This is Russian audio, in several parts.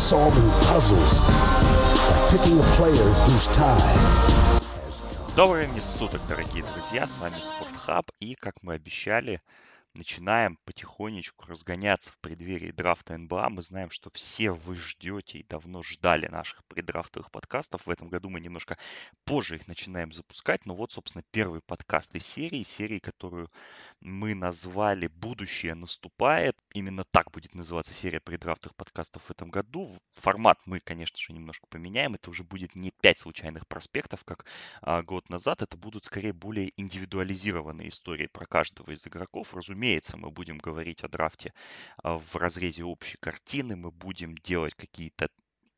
solving puzzles by picking a player whose time. Доброго времени суток, дорогие друзья, с вами Спортхаб, и, как мы обещали, начинаем потихонечку разгоняться в преддверии драфта НБА. Мы знаем, что все вы ждете и давно ждали наших преддрафтовых подкастов. В этом году мы немножко позже их начинаем запускать. Но вот, собственно, первый подкаст из серии, серии, которую мы назвали «Будущее наступает». Именно так будет называться серия преддрафтовых подкастов в этом году. Формат мы, конечно же, немножко поменяем. Это уже будет не пять случайных проспектов, как а, год назад. Это будут скорее более индивидуализированные истории про каждого из игроков. Разумеется, разумеется, мы будем говорить о драфте а, в разрезе общей картины, мы будем делать какие-то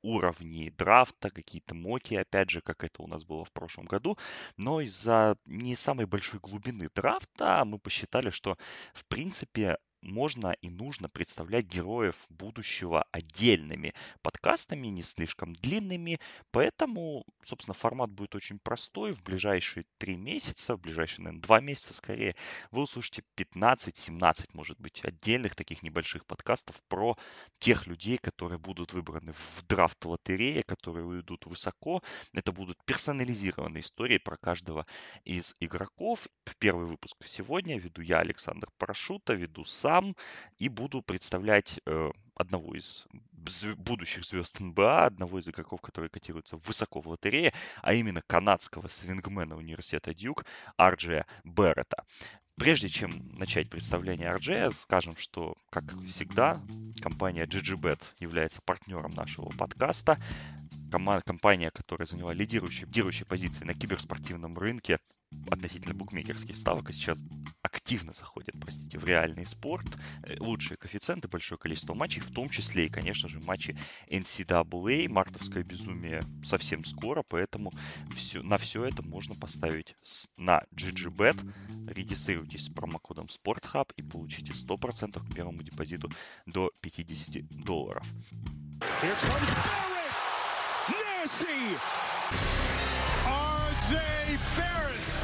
уровни драфта, какие-то моки, опять же, как это у нас было в прошлом году. Но из-за не самой большой глубины драфта мы посчитали, что, в принципе, можно и нужно представлять героев будущего отдельными подкастами, не слишком длинными. Поэтому, собственно, формат будет очень простой. В ближайшие три месяца, в ближайшие, наверное, два месяца скорее, вы услышите 15-17, может быть, отдельных таких небольших подкастов про тех людей, которые будут выбраны в драфт лотереи, которые уйдут высоко. Это будут персонализированные истории про каждого из игроков. В первый выпуск сегодня веду я, Александр Парашута, веду сам сам и буду представлять э, одного из будущих звезд НБА, одного из игроков, которые котируются высоко в лотерее, а именно канадского свингмена университета Дюк Арджия Беррета. Прежде чем начать представление RJ, скажем, что, как всегда, компания GGBet является партнером нашего подкаста. Компания, которая заняла лидирующие, лидирующие позиции на киберспортивном рынке относительно букмекерских ставок, и сейчас активно заходят, простите, в реальный спорт. Э, лучшие коэффициенты, большое количество матчей, в том числе и, конечно же, матчи NCAA. Мартовское безумие совсем скоро, поэтому все, на все это можно поставить на GGBet. Регистрируйтесь с промокодом SportHub и получите 100% к первому депозиту до 50 долларов. Here comes Nasty! RJ Barrett!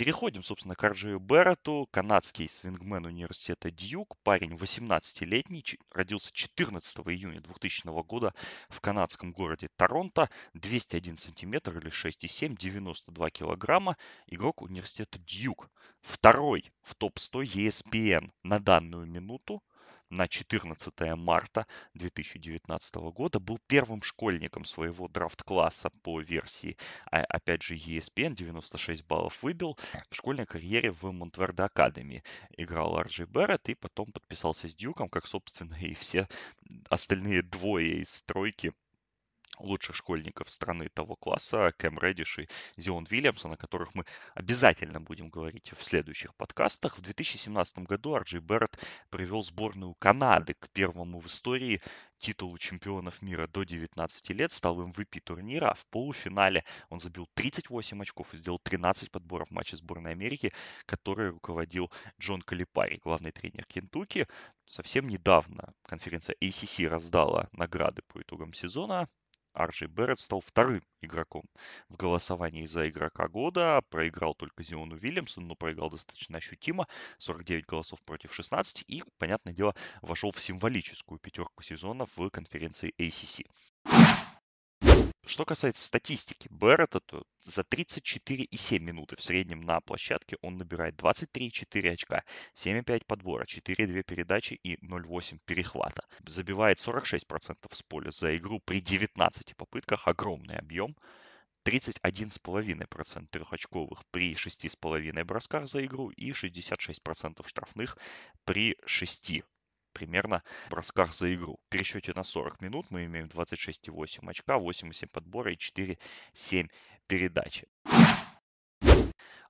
Переходим, собственно, к Арджею Беррету. Канадский свингмен университета Дьюк. Парень 18-летний, родился 14 июня 2000 года в канадском городе Торонто. 201 сантиметр или 6,7, 92 килограмма. Игрок университета Дьюк. Второй в топ-100 ESPN на данную минуту на 14 марта 2019 года, был первым школьником своего драфт-класса по версии, а, опять же, ESPN, 96 баллов выбил. В школьной карьере в Montverde Academy играл Ар Джей Барретт и потом подписался с Дюком, как, собственно, и все остальные двое из тройки лучших школьников страны того класса, Кэм Реддиш и Зион Вильямсон, о которых мы обязательно будем говорить в следующих подкастах. В 2017 году Ар Джей Барретт привел сборную Канады к первому в истории титулу чемпионов мира до 19 лет, стал MVP турнира. В полуфинале он забил 38 очков и сделал 13 подборов в матче сборной Америки, который руководил Джон Калипари, главный тренер Кентукки. Совсем недавно конференция ACC раздала награды по итогам сезона. Арджи Берретт стал вторым игроком в голосовании за игрока года. Проиграл только Зиону Вильямсону, но проиграл достаточно ощутимо. 49 голосов против 16. И, понятное дело, вошел в символическую пятерку сезонов в конференции ACC. Что касается статистики Беррета, то за 34,7 минуты в среднем на площадке он набирает 23,4 очка, 7,5 подбора, 4,2 передачи и 0,8 перехвата. Забивает 46% с поля за игру при 19 попытках, огромный объем. 31,5% трехочковых при 6,5 бросках за игру и 66% штрафных при 6 примерно бросках за игру. В пересчете на 40 минут мы имеем 26,8 очка, 8,7 подбора и 4,7 передачи.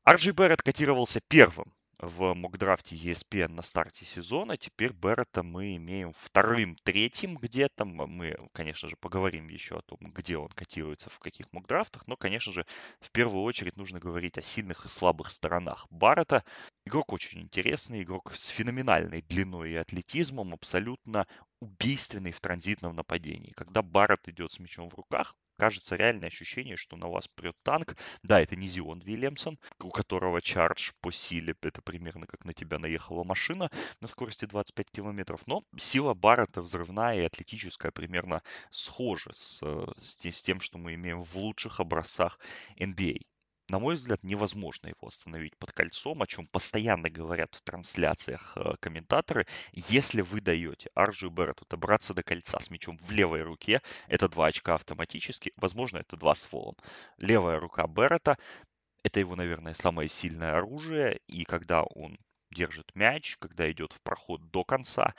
Арджи Берретт котировался первым в мокдрафте ESPN на старте сезона. Теперь Беррета мы имеем вторым, третьим где-то. Мы, конечно же, поговорим еще о том, где он котируется, в каких мокдрафтах. Но, конечно же, в первую очередь нужно говорить о сильных и слабых сторонах Баррета. Игрок очень интересный, игрок с феноменальной длиной и атлетизмом, абсолютно убийственный в транзитном нападении. Когда Барретт идет с мячом в руках, кажется реальное ощущение, что на вас прет танк. Да, это не Зион Вильямсон, у которого чардж по силе, это примерно как на тебя наехала машина на скорости 25 километров, но сила Баррета взрывная и атлетическая примерно схожа с, э, с тем, что мы имеем в лучших образцах NBA на мой взгляд, невозможно его остановить под кольцом, о чем постоянно говорят в трансляциях э, комментаторы. Если вы даете Арджу Беррету добраться до кольца с мячом в левой руке, это два очка автоматически, возможно, это два с фолом. Левая рука Беррета – это его, наверное, самое сильное оружие, и когда он держит мяч, когда идет в проход до конца,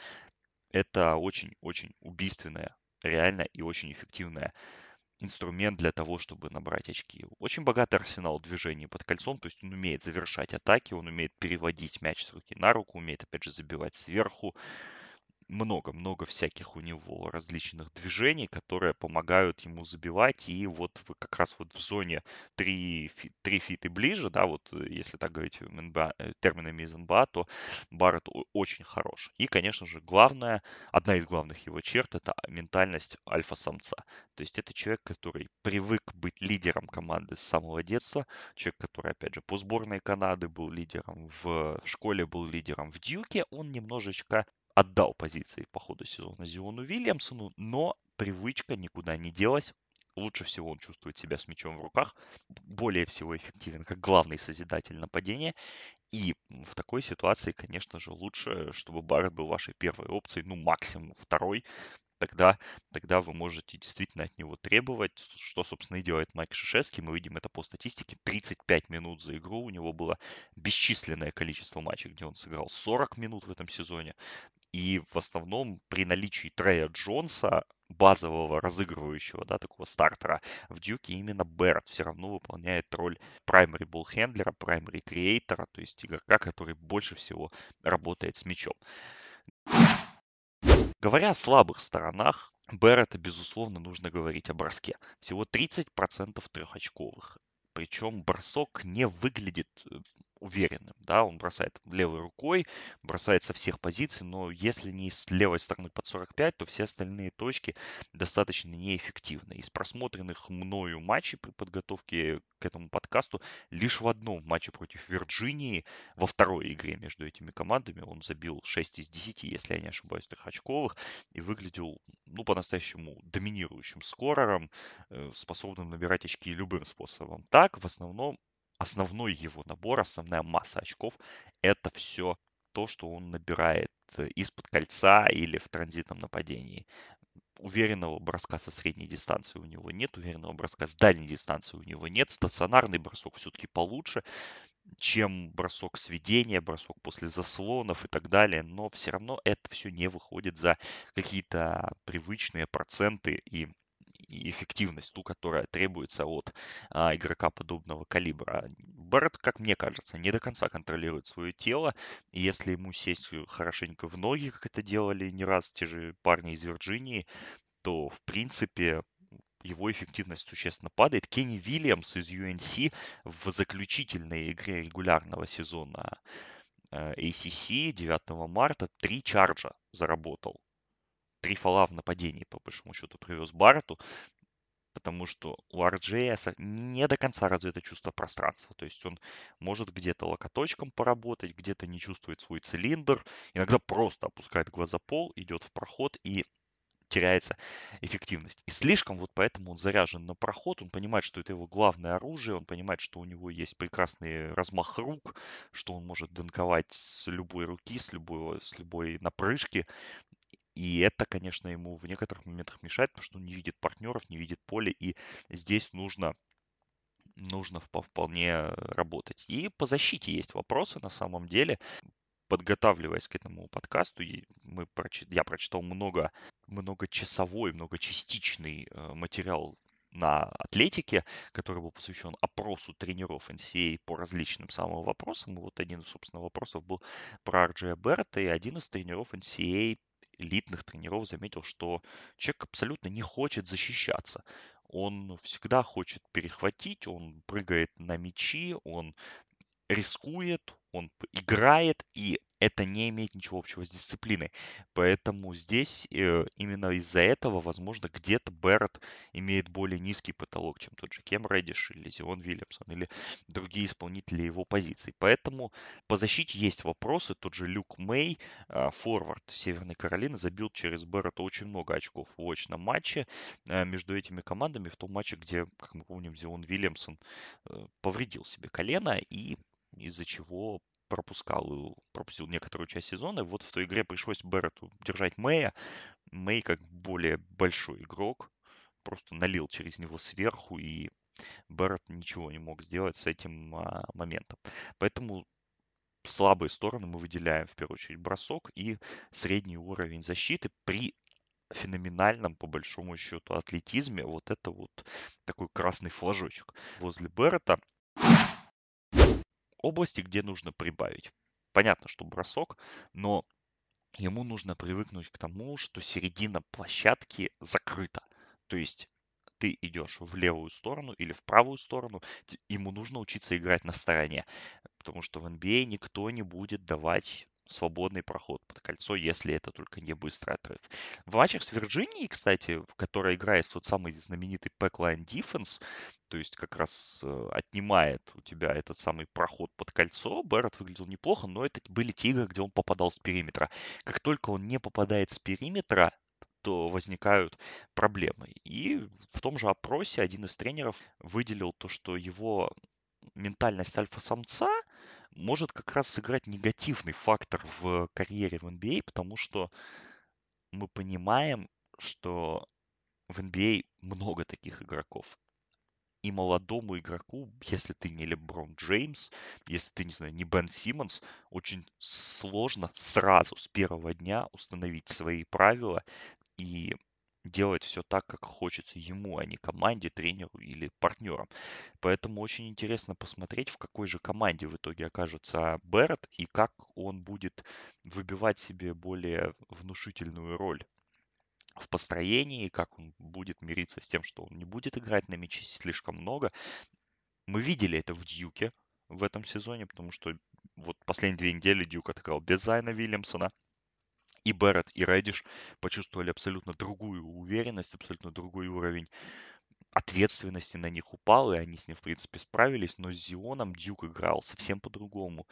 это очень-очень убийственное, реально и очень эффективное инструмент для того, чтобы набрать очки. Очень богатый арсенал движений под кольцом, то есть он умеет завершать атаки, он умеет переводить мяч с руки на руку, умеет, опять же, забивать сверху, много-много всяких у него различных движений, которые помогают ему забивать. И вот вы как раз вот в зоне 3, 3 фиты ближе, да, вот э, если так говорить НБА, э, терминами из НБА, то Барретт очень хорош. И, конечно же, главное, одна из главных его черт – это ментальность альфа-самца. То есть это человек, который привык быть лидером команды с самого детства, человек, который, опять же, по сборной Канады был лидером, в школе был лидером в Дьюке, он немножечко отдал позиции по ходу сезона Зиону Вильямсону, но привычка никуда не делась. Лучше всего он чувствует себя с мячом в руках, более всего эффективен как главный созидатель нападения. И в такой ситуации, конечно же, лучше, чтобы Барретт был вашей первой опцией, ну максимум второй, тогда, тогда вы можете действительно от него требовать, что, собственно, и делает Майк Шишевский. Мы видим это по статистике. 35 минут за игру. У него было бесчисленное количество матчей, где он сыграл 40 минут в этом сезоне. И в основном при наличии Трея Джонса, базового разыгрывающего, да, такого стартера, в Дюке именно Берт все равно выполняет роль primary ball handler, primary creator, то есть игрока, который больше всего работает с мячом. Говоря о слабых сторонах, Беррета, безусловно, нужно говорить о броске. Всего 30% трехочковых. Причем бросок не выглядит э, уверенным. Да, он бросает левой рукой, бросает со всех позиций, но если не с левой стороны под 45, то все остальные точки достаточно неэффективны. Из просмотренных мною матчей при подготовке к этому подкасту, лишь в одном матче против Вирджинии, во второй игре между этими командами, он забил 6 из 10, если я не ошибаюсь, трехочковых, и выглядел, ну, по-настоящему доминирующим скорером, э, способным набирать очки любым способом. Так, в основном, основной его набор, основная масса очков, это все то, что он набирает э, из-под кольца или в транзитном нападении. Уверенного броска со средней дистанции у него нет, уверенного броска с дальней дистанции у него нет. Стационарный бросок все-таки получше, чем бросок сведения, бросок после заслонов и так далее, но все равно это все не выходит за какие-то привычные проценты и эффективность, ту, которая требуется от а, игрока подобного калибра. Барретт, как мне кажется, не до конца контролирует свое тело. И если ему сесть хорошенько в ноги, как это делали не раз те же парни из Вирджинии, то, в принципе, его эффективность существенно падает. Кенни Вильямс из UNC в заключительной игре регулярного сезона ACC 9 марта три чарджа заработал три фола в нападении, по большому счету, привез Барту, потому что у RJS не до конца развито чувство пространства. То есть он может где-то локоточком поработать, где-то не чувствует свой цилиндр, иногда просто опускает глаза пол, идет в проход и теряется эффективность. И слишком вот поэтому он заряжен на проход, он понимает, что это его главное оружие, он понимает, что у него есть прекрасный размах рук, что он может донковать с любой руки, с любой, с любой напрыжки, и это, конечно, ему в некоторых моментах мешает, потому что он не видит партнеров, не видит поля, и здесь нужно нужно вполне работать. И по защите есть вопросы на самом деле. Подготавливаясь к этому подкасту, мы я прочитал много, многочасовой, многочастичный э, материал на атлетике, который был посвящен опросу тренеров NCAA а по различным самым вопросам. И вот один из, собственно, вопросов был про Арджия Берта, и один из тренеров NCAA элитных тренеров заметил, что человек абсолютно не хочет защищаться. Он всегда хочет перехватить, он прыгает на мячи, он рискует, он играет, и это не имеет ничего общего с дисциплиной. Поэтому здесь э, именно из-за этого, возможно, где-то Берретт имеет более низкий потолок, чем тот же Кем Реддиш или Зион Вильямсон или другие исполнители его позиций. Поэтому по защите есть вопросы. Тот же Люк Мэй, э, форвард Северной Каролины, забил через Берретта очень много очков в очном матче э, между этими командами, в том матче, где, как мы помним, Зион Вильямсон повредил себе колено и из-за чего пропускал, пропустил некоторую часть сезона. Вот в той игре пришлось Беррету держать Мэя. Мэй, как более большой игрок, просто налил через него сверху, и Беррет ничего не мог сделать с этим а, моментом. Поэтому слабые стороны мы выделяем в первую очередь бросок и средний уровень защиты при феноменальном, по большому счету, атлетизме. Вот это вот такой красный флажочек возле Беррета области, где нужно прибавить. Понятно, что бросок, но ему нужно привыкнуть к тому, что середина площадки закрыта. То есть ты идешь в левую сторону или в правую сторону, ему нужно учиться играть на стороне. Потому что в NBA а никто не будет давать свободный проход под кольцо, если это только не быстрый отрыв. В матчах с Вирджинией, кстати, в которой играет тот самый знаменитый Packline Defense, то есть как раз э, отнимает у тебя этот самый проход под кольцо, Беррет выглядел неплохо, но это были те игры, где он попадал с периметра. Как только он не попадает с периметра, то возникают проблемы. И в том же опросе один из тренеров выделил то, что его ментальность альфа-самца может как раз сыграть негативный фактор в карьере в NBA, а, потому что мы понимаем, что в NBA а много таких игроков. И молодому игроку, если ты не Леброн Джеймс, если ты, не знаю, не Бен Симмонс, очень сложно сразу с первого дня установить свои правила и делать все так, как хочется ему, а не команде, тренеру или партнерам. Поэтому очень интересно посмотреть, в какой же команде в итоге окажется Беррет и как он будет выбивать себе более внушительную роль в построении, как он будет мириться с тем, что он не будет играть на мяче слишком много. Мы видели это в Дьюке в этом сезоне, потому что вот последние две недели Дьюк отыграл без Зайна Вильямсона и Беррет, и Реддиш почувствовали абсолютно другую уверенность, абсолютно другой уровень ответственности на них упал, и они с ним, в принципе, справились, но с Зионом Дюк играл совсем по-другому.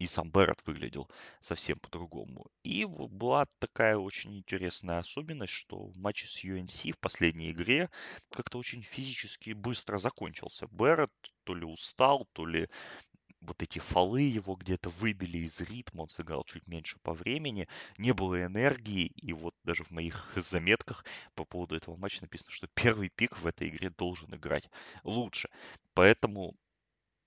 И сам Беррет выглядел совсем по-другому. И была такая очень интересная особенность, что в матче с UNC в последней игре как-то очень физически быстро закончился. Беррет то ли устал, то ли вот эти фолы его где-то выбили из ритма, он сыграл чуть меньше по времени, не было энергии, и вот даже в моих заметках по поводу этого матча написано, что первый пик в этой игре должен играть лучше. Поэтому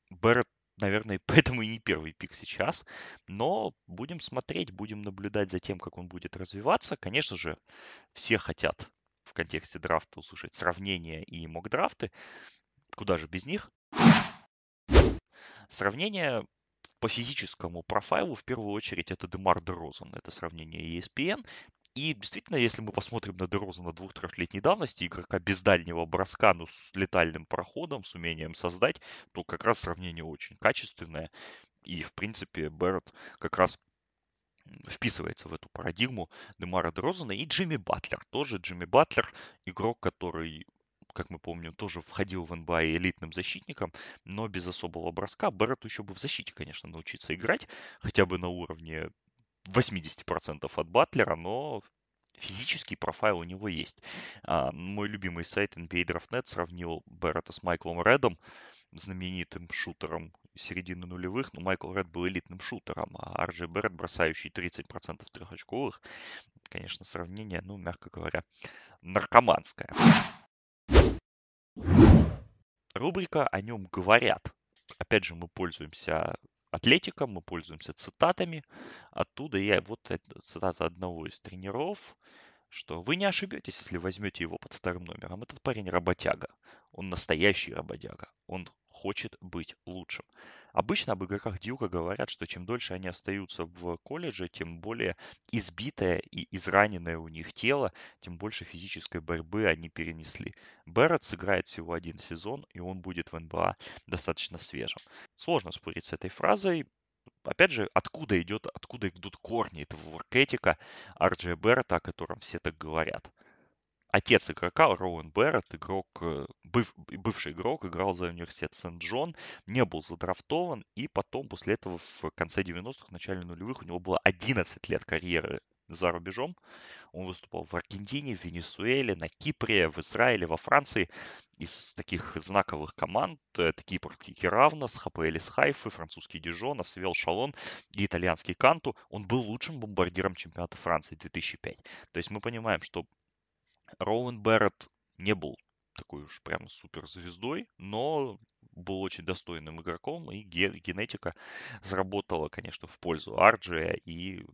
Беррет наверное, поэтому и не первый пик сейчас. Но будем смотреть, будем наблюдать за тем, как он будет развиваться. Конечно же, все хотят в контексте драфта услышать сравнения и мок-драфты. Куда же без них? Сравнение по физическому профайлу в первую очередь это Демар Дерозан. Это сравнение ESPN. И действительно, если мы посмотрим на Дерозана двух-трехлетней давности, игрока без дальнего броска, но с летальным проходом, с умением создать, то как раз сравнение очень качественное. И, в принципе, Берретт как раз вписывается в эту парадигму Демара Дрозана и Джимми Батлер. Тоже Джимми Батлер, игрок, который как мы помним, тоже входил в НБА элитным защитником, но без особого броска. Беррету еще бы в защите, конечно, научиться играть, хотя бы на уровне 80% от Батлера, но физический профайл у него есть. А, мой любимый сайт NBA Draft.net сравнил Беррета с Майклом Редом, знаменитым шутером середины нулевых, но Майкл Ред был элитным шутером, а Арджи Беррет, бросающий 30% трехочковых, конечно, сравнение, ну, мягко говоря, наркоманское. Рубрика «О нем говорят». Опять же, мы пользуемся атлетиком, мы пользуемся цитатами. Оттуда я вот цитата одного из тренеров, что вы не ошибетесь, если возьмете его под вторым номером. Этот парень работяга. Он настоящий работяга. Он хочет быть лучшим. Обычно об игроках Дьюка говорят, что чем дольше они остаются в колледже, тем более избитое и израненное у них тело, тем больше физической борьбы они перенесли. Беррет сыграет всего один сезон, и он будет в НБА достаточно свежим. Сложно спорить с этой фразой. Опять же, откуда идет, откуда идут корни этого воркетика Арджия Беррета, о котором все так говорят. Отец игрока, Роуэн Берретт, игрок, э, быв, бывший игрок, играл за университет Сент-Джон, не был задрафтован, и потом, после этого, в конце 90-х, начале нулевых, у него было 11 лет карьеры за рубежом. Он выступал в Аргентине, в Венесуэле, на Кипре, в Израиле, во Франции. Из таких знаковых команд это кипрский Керавнос, ХПЛ из Хайфы, французский Дижон, Асвел Шалон и итальянский Канту. Он был лучшим бомбардиром чемпионата Франции 2005. То есть мы понимаем, что Роуэн Берретт не был такой уж прямо суперзвездой, но был очень достойным игроком, и генетика заработала, конечно, в пользу Арджия, и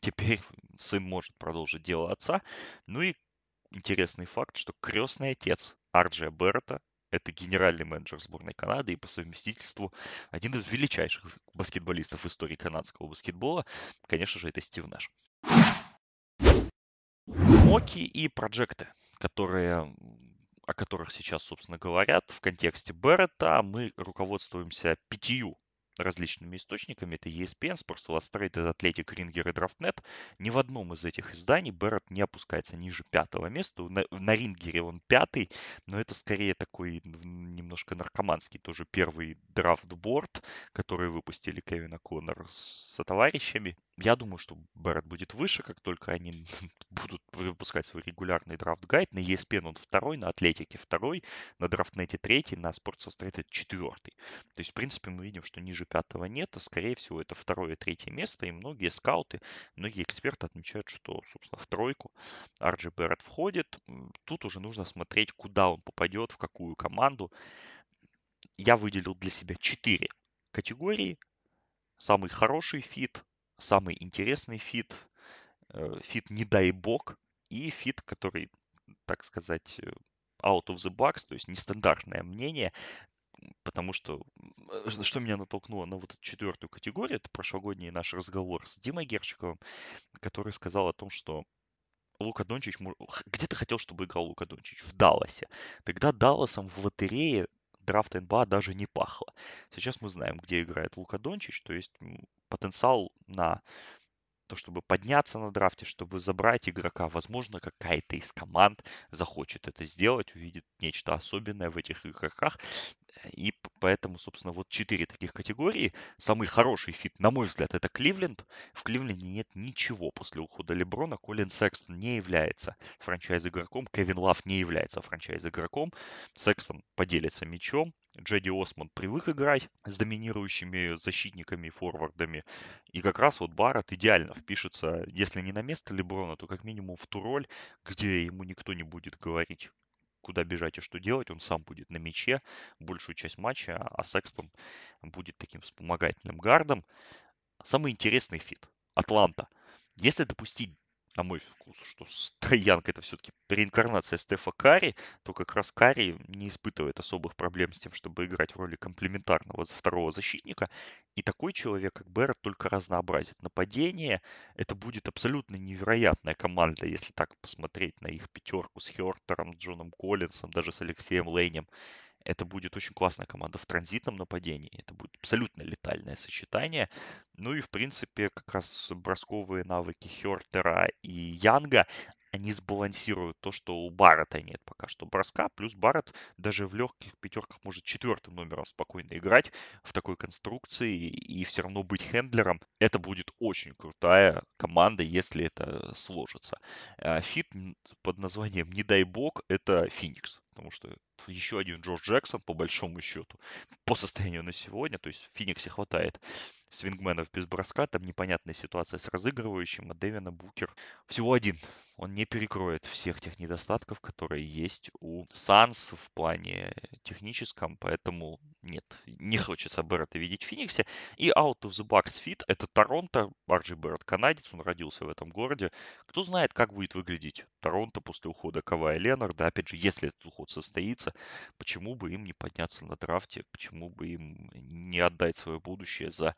теперь сын может продолжить дело отца. Ну и интересный факт, что крестный отец Арджия Беррета это генеральный менеджер сборной Канады и по совместительству один из величайших баскетболистов истории канадского баскетбола. Конечно же, это Стив Нэш. Моки и проекты, которые о которых сейчас, собственно, говорят в контексте Беррета, мы руководствуемся пятью различными источниками. Это ESPN, Sports Illustrated, Athletic, Ringer и DraftNet. Ни в одном из этих изданий Беррет не опускается ниже пятого места. На, на Рингере он пятый, но это скорее такой немножко наркоманский тоже первый драфтборд, который выпустили Кевина Коннор с товарищами. Я думаю, что Беррет будет выше, как только они будут выпускать свой регулярный драфт-гайд. На ESPN он второй, на Атлетике второй, на драфтнете третий, на Sports Illustrated четвертый. То есть, в принципе, мы видим, что ниже пятого нет, а скорее всего это второе и третье место, и многие скауты, многие эксперты отмечают, что, собственно, в тройку Арджи Беррет входит. Тут уже нужно смотреть, куда он попадет, в какую команду. Я выделил для себя четыре категории. Самый хороший fit, самый интересный fit, э, fit не дай бог, и fit, который, так сказать, э, out of the box, то есть нестандартное мнение, потому что э, что меня натолкнуло на вот эту четвертую категорию, это прошлогодний наш разговор с Димой Герчиковым, который сказал о том, что Лука Дончич где-то хотел, чтобы играл Лука Дончич в Далласе. Тогда Далласом в лотерее драфт НБА даже не пахло. Сейчас мы знаем, где играет Лука Дончич, то есть потенциал на то, чтобы подняться на драфте, чтобы забрать игрока. Возможно, какая-то из команд захочет это сделать, увидит нечто особенное в этих игроках. И поэтому, собственно, вот четыре таких категории. Самый хороший fit, на мой взгляд, это Кливленд. В Кливленде нет ничего после ухода Леброна. Колин Секстон не является franchise-игроком. Кевин Лав не является franchise-игроком. Секстон поделится мячом. Джеди Осман привык играть с доминирующими защитниками и форвардами. И как раз вот Барретт идеально впишется, если не на место Леброна, то как минимум в ту роль, где ему никто не будет говорить, куда бежать и что делать. Он сам будет на мяче большую часть матча, а Секстон будет таким вспомогательным гардом. Самый интересный fit. Атланта. Если допустить на мой вкус, что Стоянка это все-таки реинкарнация Стефа Карри, то как раз Карри не испытывает особых проблем с тем, чтобы играть в роли комплементарного второго защитника. И такой человек, как Беррет, только разнообразит нападение. Это будет абсолютно невероятная команда, если так посмотреть на их пятерку с Хертером, Джоном Коллинсом, даже с Алексеем Лейнем. Это будет очень классная команда в транзитном нападении. Это будет абсолютно летальное сочетание. Ну и, в принципе, как раз бросковые навыки Хертера и Янга, они сбалансируют то, что у Баррета нет пока что броска. Плюс Барретт даже в легких пятерках может четвертым номером спокойно играть в такой конструкции и все равно быть хендлером. Это будет очень крутая команда, если это сложится. А fit под названием «Не дай бог» — это Феникс потому что еще один Джош Джексон, по большому счету, по состоянию на сегодня, то есть в Фениксе хватает свингменов без броска, там непонятная ситуация с разыгрывающим, а Девин Букер всего один. Он не перекроет всех тех недостатков, которые есть у Санс в плане техническом, поэтому нет, не хочется Беррета видеть в Фениксе. И Out of the Box Fit — это Торонто, Арджи Беррет канадец, он родился в этом городе. Кто знает, как будет выглядеть Торонто после ухода Кавая Ленарда. Опять же, если этот уход состоится, почему бы им не подняться на драфте, почему бы им не отдать свое будущее за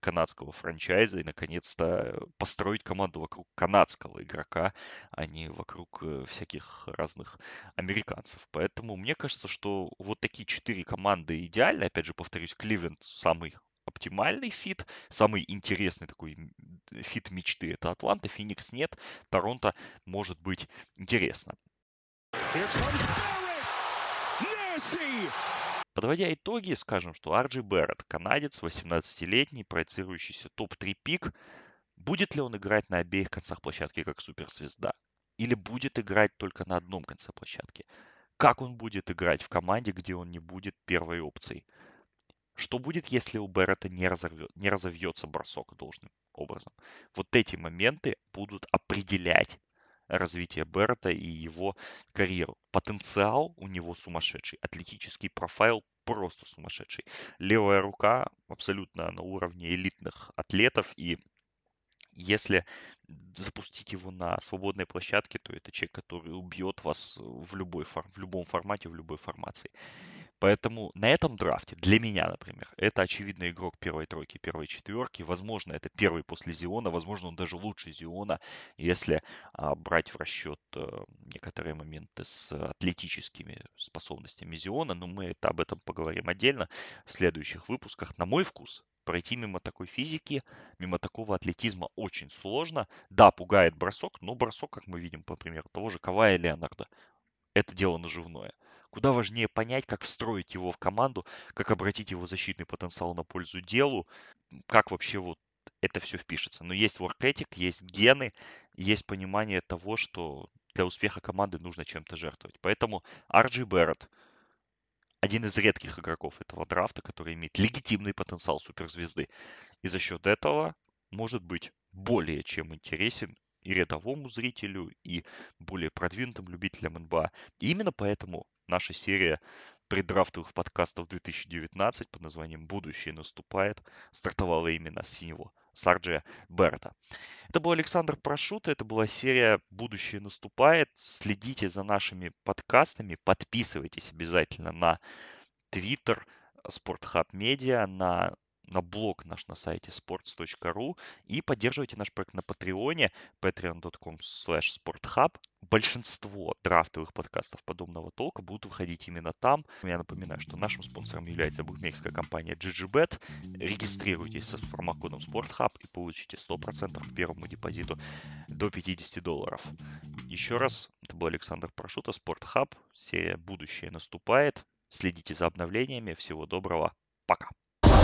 канадского франчайза и, наконец-то, построить команду вокруг канадского игрока, а не вокруг э, всяких разных американцев. Поэтому мне кажется, что вот такие четыре команды идеальны. Опять же, повторюсь, Кливленд самый оптимальный fit, самый интересный такой fit мечты это Атланта, Феникс нет, Торонто может быть интересно. Подводя итоги, скажем, что Арджи Берретт, канадец, 18-летний, проецирующийся топ-3 пик, будет ли он играть на обеих концах площадки как суперзвезда? Или будет играть только на одном конце площадки? Как он будет играть в команде, где он не будет первой опцией? Что будет, если у Беррета не, разорвет, не разовьется бросок должным образом? Вот эти моменты будут определять развитие Беррета и его карьеру. Потенциал у него сумасшедший, атлетический профайл просто сумасшедший. Левая рука абсолютно на уровне элитных атлетов и если запустить его на свободной площадке, то это человек, который убьет вас в, любой, в любом формате, в любой формации. Поэтому на этом драфте, для меня, например, это очевидно игрок первой тройки, первой четверки. Возможно, это первый после Зиона, возможно, он даже лучше Зиона, если а, брать в расчет а, некоторые моменты с атлетическими способностями Зиона. Но мы это, об этом поговорим отдельно в следующих выпусках. На мой вкус, пройти мимо такой физики, мимо такого атлетизма очень сложно. Да, пугает бросок, но бросок, как мы видим, по примеру того же Кавая Леонарда, это дело наживное. Куда важнее понять, как встроить его в команду, как обратить его защитный потенциал на пользу делу, как вообще вот это все впишется. Но есть work есть гены, есть понимание того, что для успеха команды нужно чем-то жертвовать. Поэтому RG Barrett – один из редких игроков этого драфта, который имеет легитимный потенциал суперзвезды. И за счет этого может быть более чем интересен и рядовому зрителю, и более продвинутым любителям НБА. И именно поэтому наша серия преддрафтовых подкастов 2019 под названием «Будущее наступает» стартовала именно с него, с Арджия Берта. Это был Александр Прошут, это была серия «Будущее наступает». Следите за нашими подкастами, подписывайтесь обязательно на Twitter, Спортхаб Медиа, на на блог наш на сайте sports.ru и поддерживайте наш проект на Патреоне patreon.com slash sporthub. Большинство драфтовых подкастов подобного толка будут выходить именно там. Я напоминаю, что нашим спонсором является букмекерская компания GGBet. Регистрируйтесь с промокодом SportHub и получите 100% к первому депозиту до 50 долларов. Еще раз, это был Александр Прошута, SportHub. Серия «Будущее наступает». Следите за обновлениями. Всего доброго. Пока.